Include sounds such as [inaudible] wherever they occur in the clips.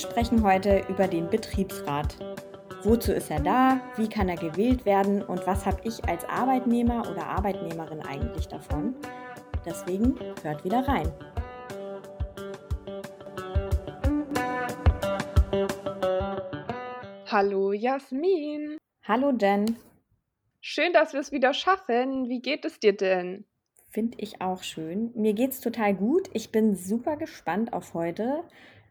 sprechen heute über den Betriebsrat. Wozu ist er da? Wie kann er gewählt werden? Und was habe ich als Arbeitnehmer oder Arbeitnehmerin eigentlich davon? Deswegen hört wieder rein. Hallo Jasmin. Hallo Jen. Schön, dass wir es wieder schaffen. Wie geht es dir denn? Finde ich auch schön. Mir geht es total gut. Ich bin super gespannt auf heute,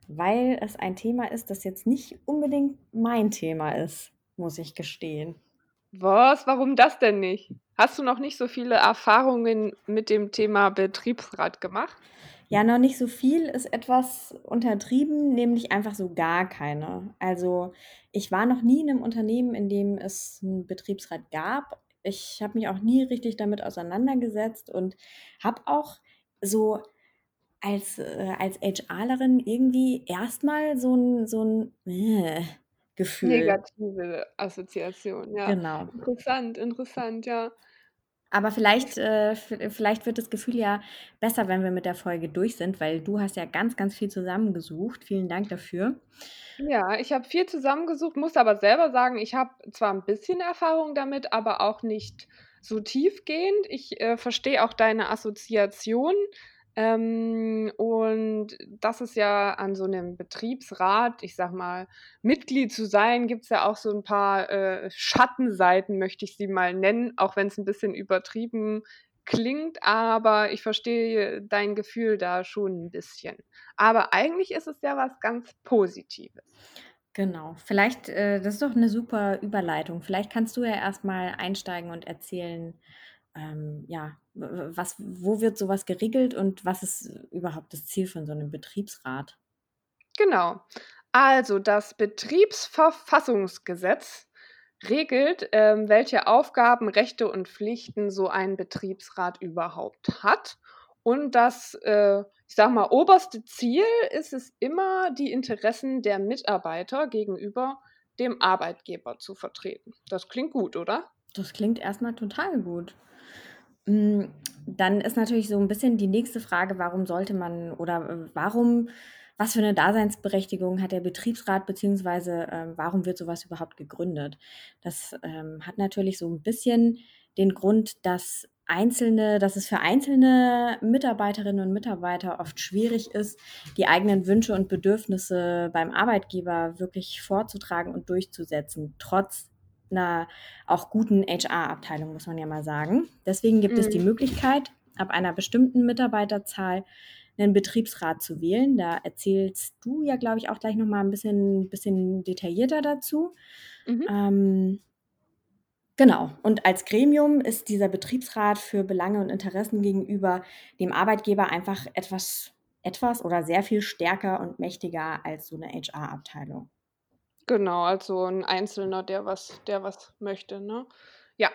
weil es ein Thema ist, das jetzt nicht unbedingt mein Thema ist, muss ich gestehen. Was? Warum das denn nicht? Hast du noch nicht so viele Erfahrungen mit dem Thema Betriebsrat gemacht? Ja, noch nicht so viel ist etwas untertrieben, nämlich einfach so gar keine. Also ich war noch nie in einem Unternehmen, in dem es einen Betriebsrat gab. Ich habe mich auch nie richtig damit auseinandergesetzt und habe auch so als, äh, als HRlerin irgendwie erstmal so ein, so ein äh, Gefühl. Negative Assoziation, ja. Genau. Interessant, interessant, ja. Aber vielleicht, äh, vielleicht wird das Gefühl ja besser, wenn wir mit der Folge durch sind, weil du hast ja ganz, ganz viel zusammengesucht. Vielen Dank dafür. Ja, ich habe viel zusammengesucht, muss aber selber sagen, ich habe zwar ein bisschen Erfahrung damit, aber auch nicht so tiefgehend. Ich äh, verstehe auch deine Assoziation. Ähm, und das ist ja an so einem Betriebsrat, ich sag mal, Mitglied zu sein, gibt es ja auch so ein paar äh, Schattenseiten, möchte ich sie mal nennen, auch wenn es ein bisschen übertrieben klingt, aber ich verstehe dein Gefühl da schon ein bisschen. Aber eigentlich ist es ja was ganz Positives. Genau. Vielleicht, äh, das ist doch eine super Überleitung. Vielleicht kannst du ja erstmal einsteigen und erzählen, ähm, ja, was, wo wird sowas geregelt und was ist überhaupt das Ziel von so einem Betriebsrat? Genau. Also das Betriebsverfassungsgesetz regelt, ähm, welche Aufgaben, Rechte und Pflichten so ein Betriebsrat überhaupt hat. Und das, äh, ich sag mal, oberste Ziel ist es immer, die Interessen der Mitarbeiter gegenüber dem Arbeitgeber zu vertreten. Das klingt gut, oder? Das klingt erstmal total gut. Hm, dann ist natürlich so ein bisschen die nächste Frage, warum sollte man oder äh, warum was für eine Daseinsberechtigung hat der Betriebsrat, beziehungsweise äh, warum wird sowas überhaupt gegründet? Das ähm, hat natürlich so ein bisschen den Grund, dass einzelne, dass es für einzelne Mitarbeiterinnen und Mitarbeiter oft schwierig ist, die eigenen Wünsche und Bedürfnisse beim Arbeitgeber wirklich vorzutragen und durchzusetzen, trotz einer auch guten HR-Abteilung, muss man ja mal sagen. Deswegen gibt mhm. es die mhm. Möglichkeit, ab einer bestimmten Mitarbeiterzahl einen Betriebsrat zu wählen. Da erzählst du ja, glaube ich, auch gleich nochmal ein bisschen, bisschen detaillierter dazu. Mhm. Ähm, genau. Und als Gremium ist dieser Betriebsrat für Belange und Interessen gegenüber dem Arbeitgeber einfach etwas, etwas oder sehr viel stärker und mächtiger als so eine HR-Abteilung. Genau, also ein Einzelner, der was der was möchte, ne? Ja.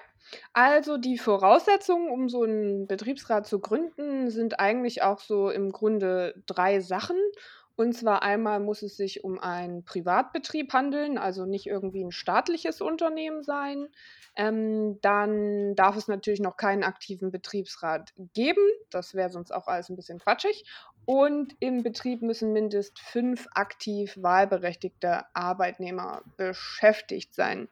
Also, die Voraussetzungen, um so einen Betriebsrat zu gründen, sind eigentlich auch so im Grunde drei Sachen. Und zwar einmal muss es sich um einen Privatbetrieb handeln, also nicht irgendwie ein staatliches Unternehmen sein. Ähm, dann darf es natürlich noch keinen aktiven Betriebsrat geben. Das wäre sonst auch alles ein bisschen quatschig. Und im Betrieb müssen mindestens fünf aktiv wahlberechtigte Arbeitnehmer beschäftigt sein.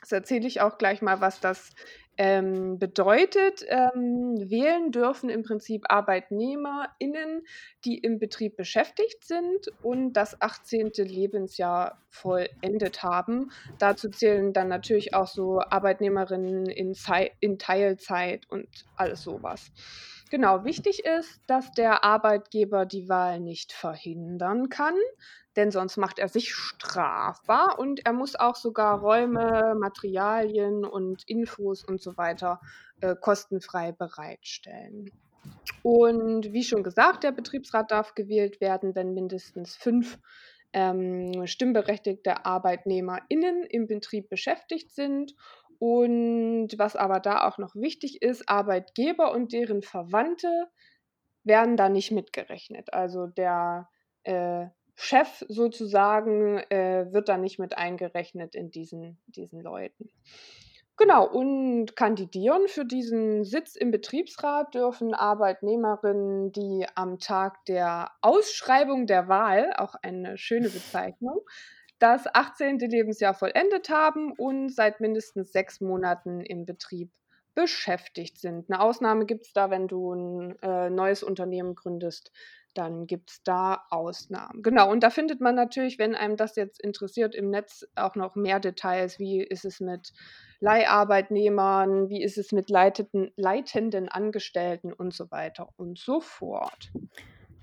Das erzähle ich auch gleich mal, was das ähm, bedeutet. Ähm, wählen dürfen im Prinzip ArbeitnehmerInnen, die im Betrieb beschäftigt sind und das 18. Lebensjahr vollendet haben. Dazu zählen dann natürlich auch so Arbeitnehmerinnen in, in Teilzeit und alles sowas. Genau, wichtig ist, dass der Arbeitgeber die Wahl nicht verhindern kann, denn sonst macht er sich strafbar und er muss auch sogar Räume, Materialien und Infos und so weiter äh, kostenfrei bereitstellen. Und wie schon gesagt, der Betriebsrat darf gewählt werden, wenn mindestens fünf ähm, stimmberechtigte ArbeitnehmerInnen im Betrieb beschäftigt sind und was aber da auch noch wichtig ist, Arbeitgeber und deren Verwandte werden da nicht mitgerechnet. Also der äh, Chef sozusagen äh, wird da nicht mit eingerechnet in diesen, diesen Leuten. Genau, und kandidieren für diesen Sitz im Betriebsrat dürfen Arbeitnehmerinnen, die am Tag der Ausschreibung der Wahl, auch eine schöne Bezeichnung, das 18. Lebensjahr vollendet haben und seit mindestens sechs Monaten im Betrieb beschäftigt sind. Eine Ausnahme gibt es da, wenn du ein äh, neues Unternehmen gründest, dann gibt es da Ausnahmen. Genau, und da findet man natürlich, wenn einem das jetzt interessiert, im Netz auch noch mehr Details. Wie ist es mit Leiharbeitnehmern? Wie ist es mit leiteten, leitenden Angestellten und so weiter und so fort?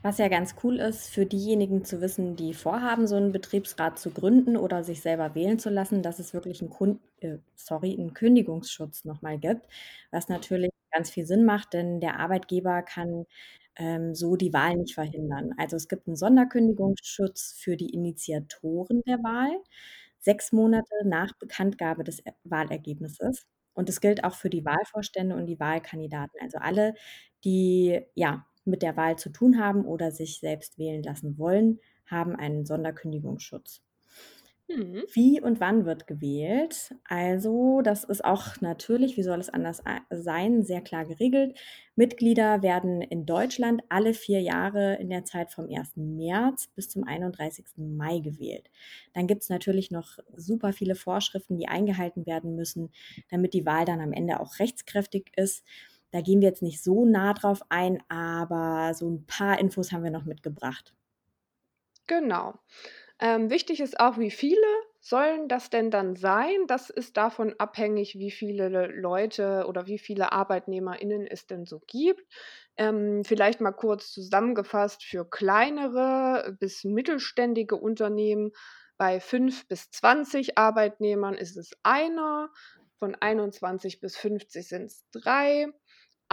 Was ja ganz cool ist, für diejenigen zu wissen, die vorhaben, so einen Betriebsrat zu gründen oder sich selber wählen zu lassen, dass es wirklich einen, Kun äh, sorry, einen Kündigungsschutz nochmal gibt, was natürlich ganz viel Sinn macht, denn der Arbeitgeber kann ähm, so die Wahl nicht verhindern. Also es gibt einen Sonderkündigungsschutz für die Initiatoren der Wahl, sechs Monate nach Bekanntgabe des E Wahlergebnisses. Und es gilt auch für die Wahlvorstände und die Wahlkandidaten, also alle, die ja mit der Wahl zu tun haben oder sich selbst wählen lassen wollen, haben einen Sonderkündigungsschutz. Mhm. Wie und wann wird gewählt? Also, das ist auch natürlich, wie soll es anders sein, sehr klar geregelt. Mitglieder werden in Deutschland alle vier Jahre in der Zeit vom 1. März bis zum 31. Mai gewählt. Dann gibt es natürlich noch super viele Vorschriften, die eingehalten werden müssen, damit die Wahl dann am Ende auch rechtskräftig ist. Da gehen wir jetzt nicht so nah drauf ein, aber so ein paar Infos haben wir noch mitgebracht. Genau. Ähm, wichtig ist auch, wie viele sollen das denn dann sein? Das ist davon abhängig, wie viele Leute oder wie viele ArbeitnehmerInnen es denn so gibt. Ähm, vielleicht mal kurz zusammengefasst für kleinere bis mittelständige Unternehmen. Bei 5 bis 20 Arbeitnehmern ist es einer, von 21 bis 50 sind es drei,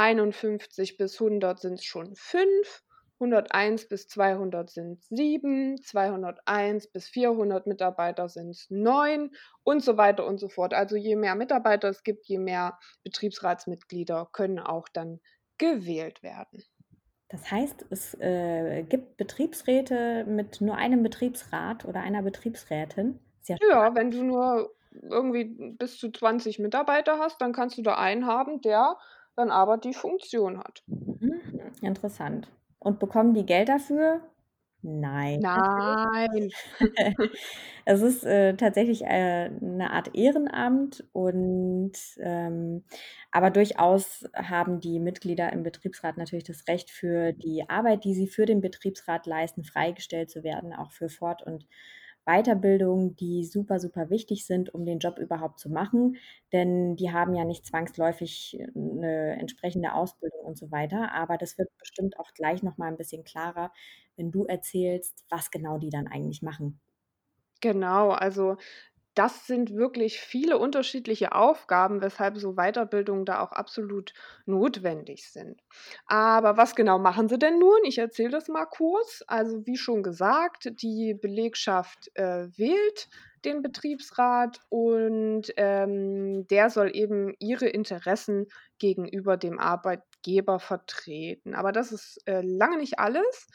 51 bis 100 sind es schon fünf 101 bis 200 sind 7, 201 bis 400 Mitarbeiter sind 9 und so weiter und so fort. Also je mehr Mitarbeiter es gibt, je mehr Betriebsratsmitglieder können auch dann gewählt werden. Das heißt, es äh, gibt Betriebsräte mit nur einem Betriebsrat oder einer Betriebsrätin. Ja, ja, wenn du nur irgendwie bis zu 20 Mitarbeiter hast, dann kannst du da einen haben, der dann aber die Funktion hat. Mhm, interessant. Und bekommen die Geld dafür? Nein. Nein. [laughs] Es ist, äh, tatsächlich, äh, 'ne Art Ehrenamt und, ähm aber durchaus haben die Mitglieder im Betriebsrat natürlich das Recht, für die Arbeit, die sie für den Betriebsrat leisten, freigestellt zu werden, auch für Fort und Weiterbildungen, die super, super wichtig sind, um den Job überhaupt zu machen, denn die haben ja nicht zwangsläufig eine entsprechende Ausbildung und so weiter. Aber das wird bestimmt auch gleich noch mal 'n bisschen klarer, wenn du erzählst, was genau die dann eigentlich machen. Genau, also das sind wirklich viele unterschiedliche Aufgaben, weshalb so Weiterbildungen da auch absolut notwendig sind. Aber was genau machen sie denn nun? Ich erzähle das mal kurz. Also wie schon gesagt, die Belegschaft äh, wählt den Betriebsrat und ähm, der soll eben ihre Interessen gegenüber dem Arbeitgeber vertreten. Aber das ist äh, lange nicht alles.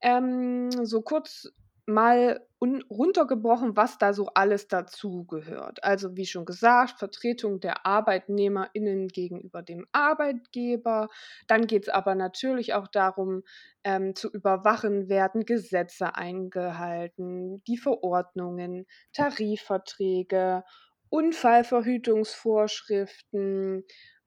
Ähm, so kurz mal un runtergebrochen, was da so alles dazugehört. Also wie schon gesagt, Vertretung der ArbeitnehmerInnen gegenüber dem Arbeitgeber. Dann geht es aber natürlich auch darum, ähm, zu überwachen, werden Gesetze eingehalten, die Verordnungen, Tarifverträge, Unfallverhütungsvorschriften.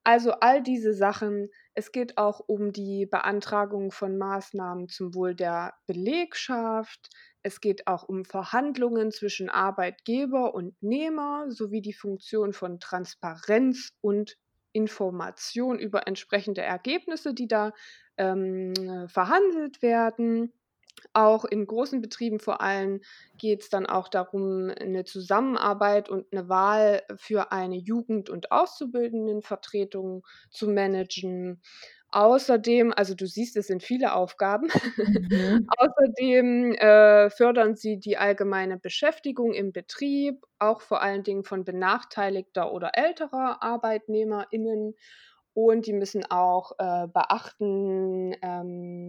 Also all diese Sachen. Es geht auch um die Beantragung von Maßnahmen zum Wohl der Belegschaft. Es geht auch um Verhandlungen zwischen Arbeitgeber und Nehmer sowie die Funktion von Transparenz und Information über entsprechende Ergebnisse, die da ähm, verhandelt werden. Auch in großen Betrieben vor allem geht es dann auch darum, eine Zusammenarbeit und eine Wahl für eine Jugend- und Auszubildendenvertretung zu managen. Außerdem also du siehst, es sind viele Aufgaben. Mhm. [laughs] Außerdem, äh, fördern sie die allgemeine Beschäftigung im Betrieb, auch vor allen Dingen von benachteiligter oder älterer ArbeitnehmerInnen. Und die müssen auch, äh, beachten, ähm,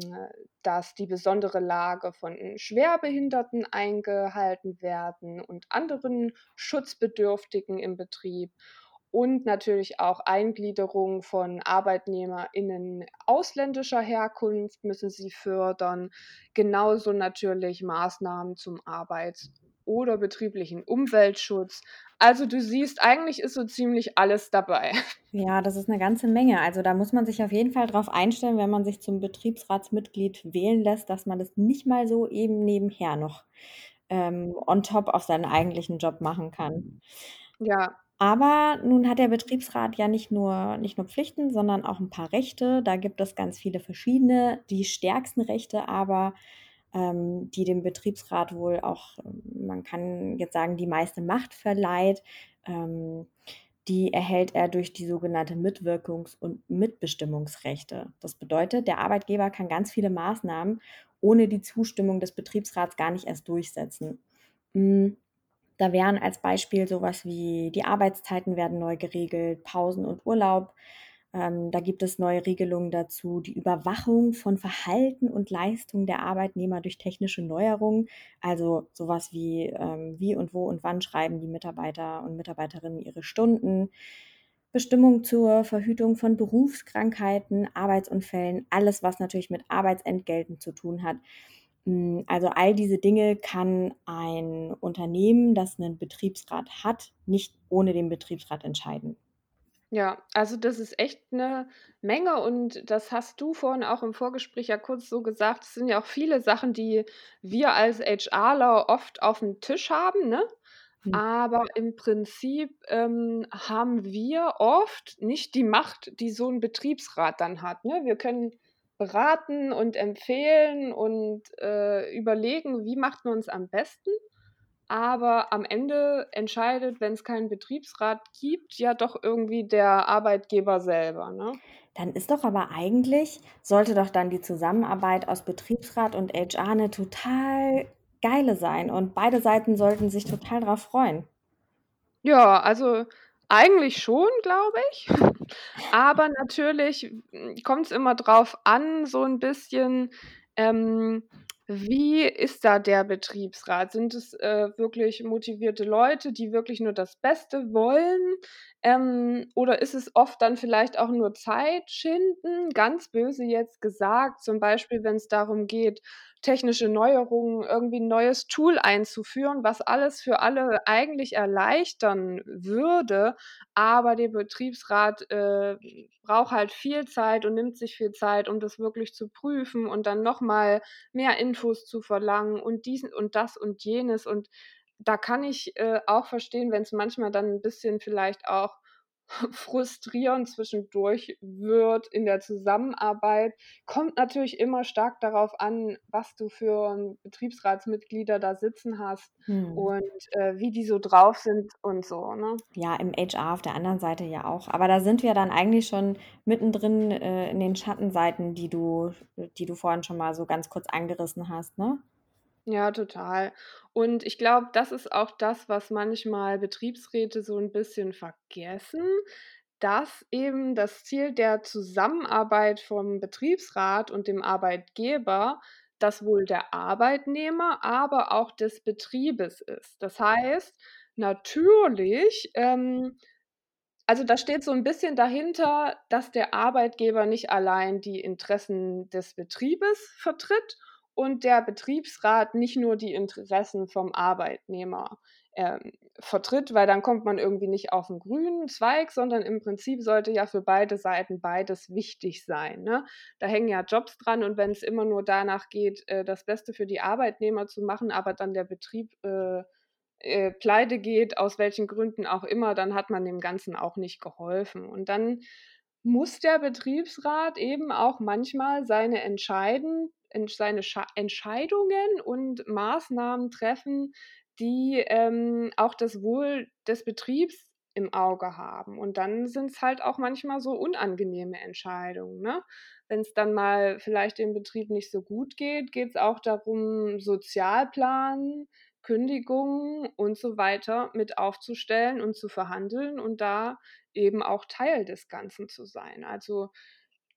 dass die besondere Lage von Schwerbehinderten eingehalten werden und anderen Schutzbedürftigen im Betrieb. und natürlich auch Eingliederung von ArbeitnehmerInnen ausländischer Herkunft müssen sie fördern. Genauso natürlich Maßnahmen zum Arbeits oder betrieblichen Umweltschutz. Also du siehst, eigentlich ist so ziemlich alles dabei. [laughs] Ja, das ist eine ganze Menge. Also, da muss man sich auf jeden Fall drauf einstellen, wenn man sich zum Betriebsratsmitglied wählen lässt, dass man das nicht mal so eben nebenher noch, ähm, on top auf seinen eigentlichen Job machen kann. Ja. Aber nun hat der Betriebsrat ja nicht nur nicht nur Pflichten, sondern auch ein paar Rechte. Da gibt es ganz viele verschiedene. Die stärksten Rechte aber ähm, die dem Betriebsrat wohl auch, man kann jetzt sagen, die meiste Macht verleiht. Ähm, die erhält er durch die sogenannte Mitwirkungs- und Mitbestimmungsrechte. Das bedeutet, der Arbeitgeber kann ganz viele Maßnahmen ohne die Zustimmung des Betriebsrats gar nicht erst durchsetzen. Hm, da wären als Beispiel sowas wie die Arbeitszeiten werden neu geregelt, Pausen und Urlaub, ähm, da gibt es neue Regelungen dazu, die Überwachung von Verhalten und Leistung der Arbeitnehmer durch technische Neuerungen, also sowas wie ähm, wie und wo und wann schreiben die Mitarbeiter und Mitarbeiterinnen ihre Stunden, Bestimmung zur Verhütung von Berufskrankheiten, Arbeitsunfällen, alles, was natürlich mit Arbeitsentgelten zu tun hat. Hm, also all diese Dinge kann ein Unternehmen, das einen Betriebsrat hat, nicht ohne den Betriebsrat entscheiden. Ja, also das ist echt eine Menge und das hast du vorhin auch im Vorgespräch ja kurz so gesagt. Es sind ja auch viele Sachen, die wir als HRler oft auf dem Tisch haben, ne? Hm. Aber im Prinzip, ähm, haben wir oft nicht die Macht, die so ein Betriebsrat dann hat, ne? Wir können beraten und empfehlen und, äh, überlegen, wie macht man es am besten. Aber am Ende entscheidet, wenn es keinen Betriebsrat gibt, ja doch irgendwie der Arbeitgeber selber, ne? Dann ist doch aber eigentlich sollte doch dann die Zusammenarbeit aus Betriebsrat und HR eine total geile sein und beide Seiten sollten sich total drauf freuen. Ja, also eigentlich schon, glaube ich. [laughs] Aber natürlich, hm, kommt es immer drauf an, so ein bisschen, ähm wie ist da der Betriebsrat? Sind es, äh, wirklich motivierte Leute, die wirklich nur das Beste wollen? Ähm, oder ist es oft dann vielleicht auch nur Zeitschinden? Ganz böse jetzt gesagt, zum Beispiel, wenn es darum geht, technische Neuerungen, irgendwie ein neues Tool einzuführen, was alles für alle eigentlich erleichtern würde, aber der Betriebsrat, äh, braucht halt viel Zeit und nimmt sich viel Zeit, um das wirklich zu prüfen und dann noch mal mehr Infos zu verlangen und diesen und das und jenes. Und da kann ich, äh, auch verstehen, wenn es manchmal dann ein bisschen vielleicht auch [laughs] frustrierend zwischendurch wird in der Zusammenarbeit. Kommt natürlich immer stark darauf an, was du für Betriebsratsmitglieder da sitzen hast Mhm. und, äh, wie die so drauf sind und so, ne? Ja, im HR auf der anderen Seite ja auch. Aber da sind wir dann eigentlich schon mittendrin, äh, in den Schattenseiten, die du die du vorhin schon mal so ganz kurz angerissen hast, ne? Ja, total. Und ich glaube, das ist auch das, was manchmal Betriebsräte so ein bisschen vergessen, dass eben das Ziel der Zusammenarbeit vom Betriebsrat und dem Arbeitgeber das Wohl der Arbeitnehmer, aber auch des Betriebes ist. Das heißt, natürlich, ähm also, da steht so ein bisschen dahinter, dass der Arbeitgeber nicht allein die Interessen des Betriebes vertritt und der Betriebsrat nicht nur die Interessen vom Arbeitnehmer, ähm, vertritt, weil dann kommt man irgendwie nicht auf 'n grünen Zweig, sondern im Prinzip sollte ja für beide Seiten beides wichtig sein, ne? Da hängen ja Jobs dran und wenn's immer nur danach geht, äh, das Beste für die Arbeitnehmer zu machen, aber dann der Betrieb, äh äh, pleite geht, aus welchen Gründen auch immer, dann hat man dem Ganzen auch nicht geholfen. Und dann muss der Betriebsrat eben auch manchmal seine Entscheiden entsch seine Scha Entscheidungen und Maßnahmen treffen, die, ähm, auch das Wohl des Betriebs im Auge haben. Und dann sind es halt auch manchmal so unangenehme Entscheidungen, ne? Wenn es dann mal vielleicht dem Betrieb nicht so gut geht, geht es auch darum, Sozialplan Kündigungen und so weiter mit aufzustellen und zu verhandeln und da eben auch Teil des Ganzen zu sein. Also,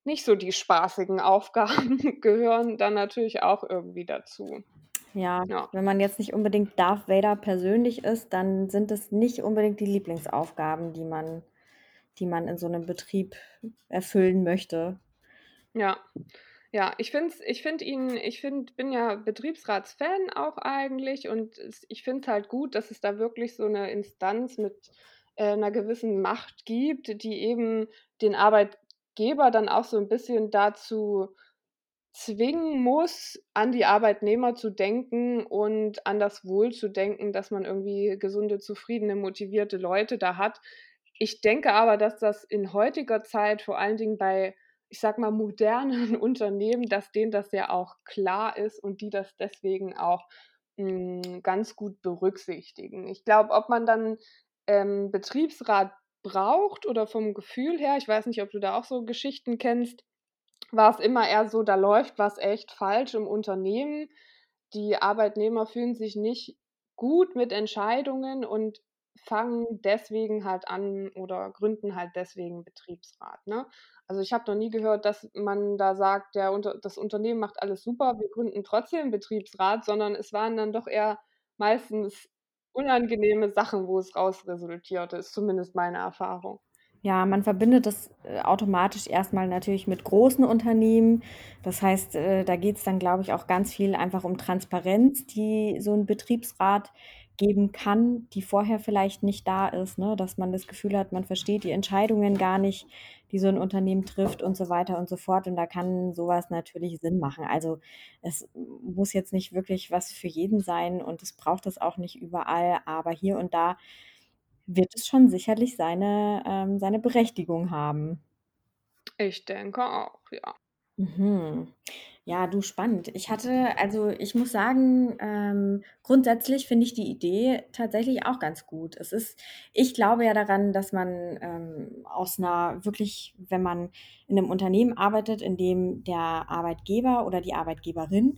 nicht so die spaßigen Aufgaben [laughs] gehören dann natürlich auch irgendwie dazu. Ja, Ja. wenn man jetzt nicht unbedingt Darth Vader persönlich ist, dann sind es nicht unbedingt die Lieblingsaufgaben, die man die man in so einem Betrieb erfüllen möchte. Ja. Ja, ich finde ich finde ihn ich finde bin ja Betriebsratsfan auch eigentlich und ich finde es halt gut, dass es da wirklich so eine Instanz mit, äh, 'ner gewissen Macht gibt, die eben den Arbeitgeber dann auch so ein bisschen dazu zwingen muss, an die Arbeitnehmer zu denken und an das Wohl zu denken, dass man irgendwie gesunde, zufriedene, motivierte Leute da hat. Ich denke aber, dass das in heutiger Zeit vor allen Dingen bei ich sage mal, modernen [laughs] Unternehmen, dass denen das ja auch klar ist und die das deswegen auch, hm, ganz gut berücksichtigen. Ich glaube, ob man dann, ähm, Betriebsrat braucht oder vom Gefühl her ich weiß nicht, ob du da auch so Geschichten kennst, war es immer eher so, da läuft was echt falsch im Unternehmen. Die Arbeitnehmer fühlen sich nicht gut mit Entscheidungen und fangen deswegen halt an oder gründen halt deswegen Betriebsrat, ne? Also, ich habe noch nie gehört, dass man da sagt, der das Unternehmen macht alles super, wir gründen trotzdem Betriebsrat, sondern es waren dann doch eher meistens unangenehme Sachen, wo es raus resultierte, ist zumindest meine Erfahrung. Ja, man verbindet das, äh, automatisch erstmal natürlich mit großen Unternehmen. Das heißt, äh, da geht es dann, glaube ich, auch ganz viel einfach um Transparenz, die so ein Betriebsrat geben kann, die vorher vielleicht nicht da ist, ne? Dass man das Gefühl hat, man versteht die Entscheidungen gar nicht, die so ein Unternehmen trifft und so weiter und so fort. Und da kann sowas natürlich Sinn machen. Also, es muss jetzt nicht wirklich was für jeden sein und es braucht es auch nicht überall, aber hier und da wird es schon sicherlich seine ähm, seine Berechtigung haben. Ich denke auch, ja. Mhm. Ja, du, spannend. Ich hatte also, ich muss sagen, ähm, grundsätzlich finde ich die Idee tatsächlich auch ganz gut. Es ist ich glaube ja daran, dass man, ähm, aus einer wirklich wenn man in einem Unternehmen arbeitet, in dem der Arbeitgeber oder die Arbeitgeberin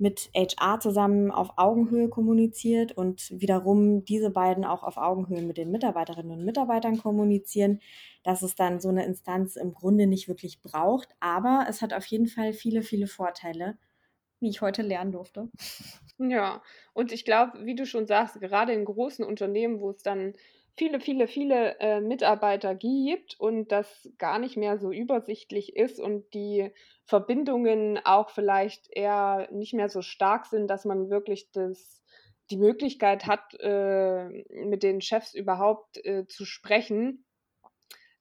mit HR zusammen auf Augenhöhe kommuniziert und wiederum diese beiden auch auf Augenhöhe mit den Mitarbeiterinnen und Mitarbeitern kommunizieren, dass es dann so eine Instanz im Grunde nicht wirklich braucht. Aber es hat auf jeden Fall viele, viele Vorteile, wie ich heute lernen durfte. Ja, und ich glaube, wie du schon sagst, gerade in großen Unternehmen, wo es dann viele, viele, viele, äh, Mitarbeiter gibt und das gar nicht mehr so übersichtlich ist und die Verbindungen auch vielleicht eher nicht mehr so stark sind, dass man wirklich das die Möglichkeit hat, äh, mit den Chefs überhaupt, äh, zu sprechen,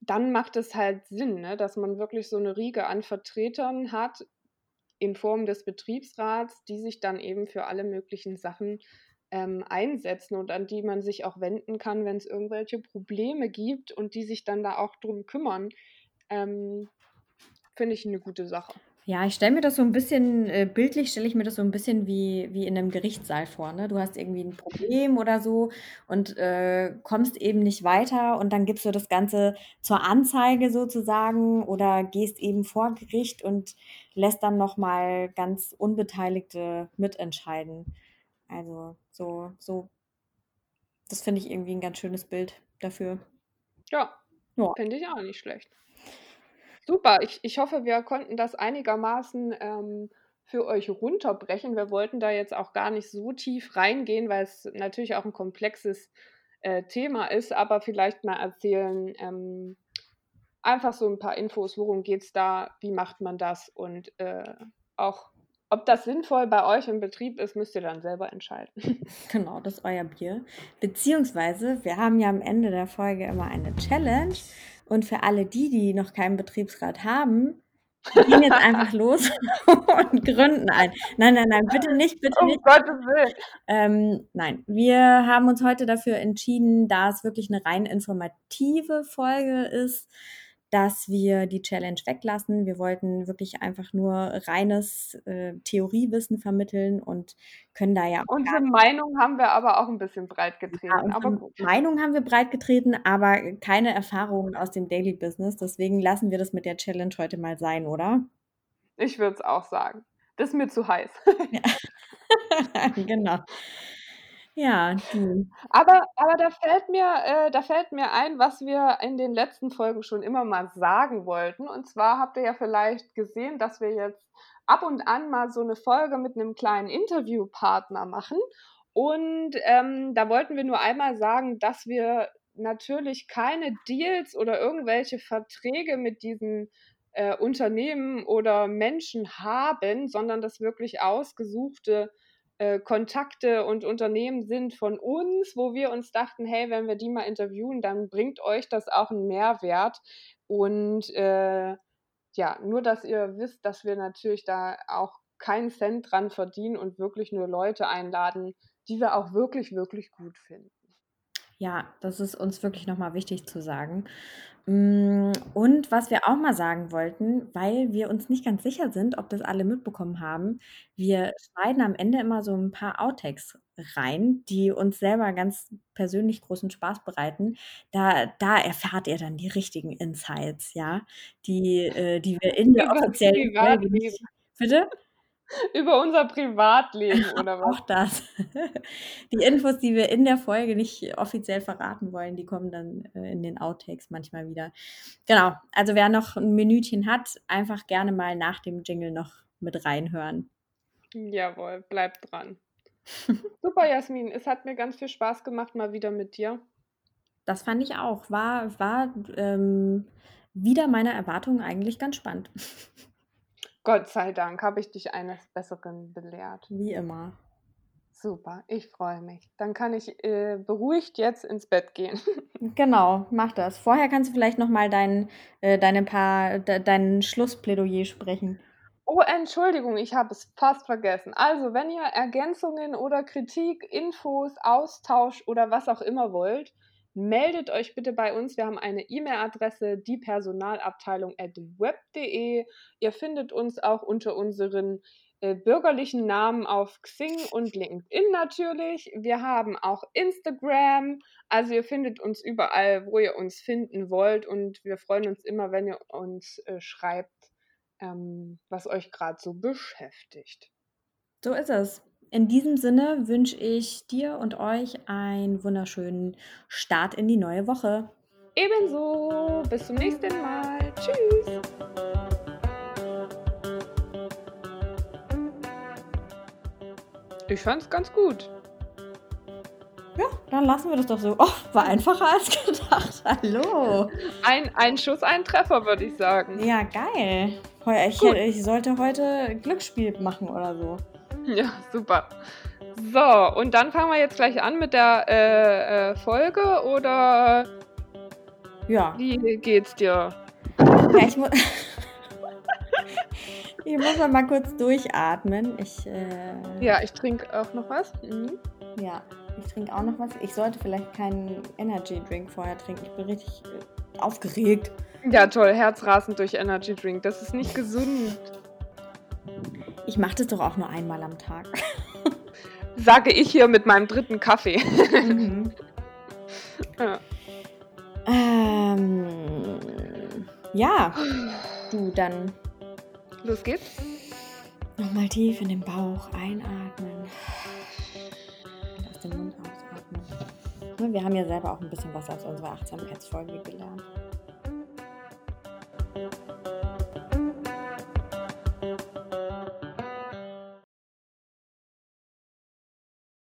dann macht es halt Sinn, ne, dass man wirklich so eine Riege an Vertretern hat in Form des Betriebsrats, die sich dann eben für alle möglichen Sachen ähm, einsetzen und an die man sich auch wenden kann, wenn es irgendwelche Probleme gibt und die sich dann da auch drum kümmern, ähm, finde ich eine gute Sache. Ja, ich stelle mir das so ein bisschen äh, bildlich stelle ich mir das so ein bisschen wie wie in einem Gerichtssaal vor, ne? Du hast irgendwie ein Problem oder so und, äh, kommst eben nicht weiter und dann gibst du das Ganze zur Anzeige sozusagen oder gehst eben vor Gericht und lässt dann noch mal ganz Unbeteiligte mitentscheiden. Also, so so das finde ich irgendwie ein ganz schönes Bild dafür. Ja, Ja. finde ich auch nicht schlecht. Super, ich ich hoffe, wir konnten das einigermaßen, ähm, für euch runterbrechen. Wir wollten da jetzt auch gar nicht so tief reingehen, weil es natürlich auch ein komplexes, äh, Thema ist, aber vielleicht mal erzählen, ähm, einfach so ein paar Infos, worum geht's da, wie macht man das und, äh, auch ob das sinnvoll bei euch im Betrieb ist, müsst ihr dann selber entscheiden. [laughs] Genau, das ist euer Bier. Beziehungsweise, wir haben ja am Ende der Folge immer eine Challenge. Und für alle die, die noch keinen Betriebsrat haben, gehen jetzt einfach [laughs] los [laughs] und gründen einen. Nein, nein, nein, bitte nicht, bitte Um nicht. Gottes Willen. Ähm, nein, wir haben uns heute dafür entschieden, da es wirklich eine rein informative Folge ist, dass wir die Challenge weglassen. Wir wollten wirklich einfach nur reines äh, Theoriewissen vermitteln und können da ja auch Unsere Meinung haben wir aber auch ein bisschen breit getreten, ja, aber unsere gut. Meinung haben wir breit getreten, aber keine Erfahrungen aus dem Daily Business. Deswegen lassen wir das mit der Challenge heute mal sein, oder? Ich würde es auch sagen. Das ist mir zu heiß. [laughs] Genau. Ja, du. Aber aber da fällt mir äh, da fällt mir ein, was wir in den letzten Folgen schon immer mal sagen wollten. Und zwar habt ihr ja vielleicht gesehen, dass wir jetzt ab und an mal so eine Folge mit einem kleinen Interviewpartner machen. Und, ähm, da wollten wir nur einmal sagen, dass wir natürlich keine Deals oder irgendwelche Verträge mit diesen äh, Unternehmen oder Menschen haben, sondern das wirklich ausgesuchte äh, Kontakte und Unternehmen sind von uns, wo wir uns dachten, hey, wenn wir die mal interviewen, dann bringt euch das auch einen Mehrwert. Und äh, ja, nur dass ihr wisst, dass wir natürlich da auch keinen Cent dran verdienen und wirklich nur Leute einladen, die wir auch wirklich, wirklich gut finden. Ja, das ist uns wirklich nochmal wichtig zu sagen. Mm, und was wir auch mal sagen wollten, weil wir uns nicht ganz sicher sind, ob das alle mitbekommen haben, wir schneiden am Ende immer so ein paar Outtakes rein, die uns selber ganz persönlich großen Spaß bereiten. Da, da erfahrt ihr dann die richtigen Insights, ja, die, äh, die wir in der offiziellen Folge nicht. Bitte? [laughs] Über unser Privatleben [laughs] oder was? Auch das. [laughs] Die Infos, die wir in der Folge nicht offiziell verraten wollen, die kommen dann äh, in den Outtakes manchmal wieder. Genau. Also wer noch ein Minütchen hat, einfach gerne mal nach dem Jingle noch mit reinhören. Jawohl, bleibt dran. Super, Jasmin. Es hat mir ganz viel Spaß gemacht, mal wieder mit dir. Das fand ich auch. War, war ähm, wieder meiner Erwartungen eigentlich ganz spannend. Gott sei Dank habe ich dich eines Besseren belehrt. Wie immer. Super, ich freue mich. Dann kann ich äh, beruhigt jetzt ins Bett gehen. [laughs] genau, mach das. Vorher kannst du vielleicht noch mal dein, äh, deine paar, de, dein Schlussplädoyer sprechen. Oh, Entschuldigung, ich habe es fast vergessen. Also, wenn ihr Ergänzungen oder Kritik, Infos, Austausch oder was auch immer wollt, meldet euch bitte bei uns. Wir haben eine E-Mail-Adresse, diepersonalabteilung.web.de. Ihr findet uns auch unter unseren äh, bürgerlichen Namen auf Xing und LinkedIn natürlich. Wir haben auch Instagram. Also ihr findet uns überall, wo ihr uns finden wollt. Und wir freuen uns immer, wenn ihr uns äh, schreibt, ähm, was euch gerade so beschäftigt. So ist es. In diesem Sinne wünsche ich dir und euch einen wunderschönen Start in die neue Woche. Ebenso. Bis zum nächsten Mal. Tschüss. Ich fand's ganz gut. Ja, dann lassen wir das doch so. Oh, war einfacher als [laughs] gedacht. Hallo. Ein, ein Schuss, ein Treffer, würde ich sagen. Ja, geil. Ich, ich sollte heute Glücksspiel machen oder so. [laughs] Ja, super. So, und dann fangen wir jetzt gleich an mit der äh, äh, Folge oder ja. wie geht's dir? Ja, ich, mu [laughs] ich muss mal kurz durchatmen. Ich, äh ja, ich trinke auch noch was. Mhm. Ja, ich trinke auch noch was. Ich sollte vielleicht keinen Energy Drink vorher trinken. Ich bin richtig äh, aufgeregt. Ja, toll. Herzrasend durch Energy Drink. Das ist nicht gesund. Ich mache das doch auch nur einmal am Tag. [laughs] Sage ich hier mit meinem dritten Kaffee. Mhm. [laughs] ja. Ähm, ja, du dann. Los geht's. Nochmal tief in den Bauch einatmen. Und aus dem Mund ausatmen. Wir haben ja selber auch ein bisschen was aus unserer Achtsamkeitsfolge gelernt.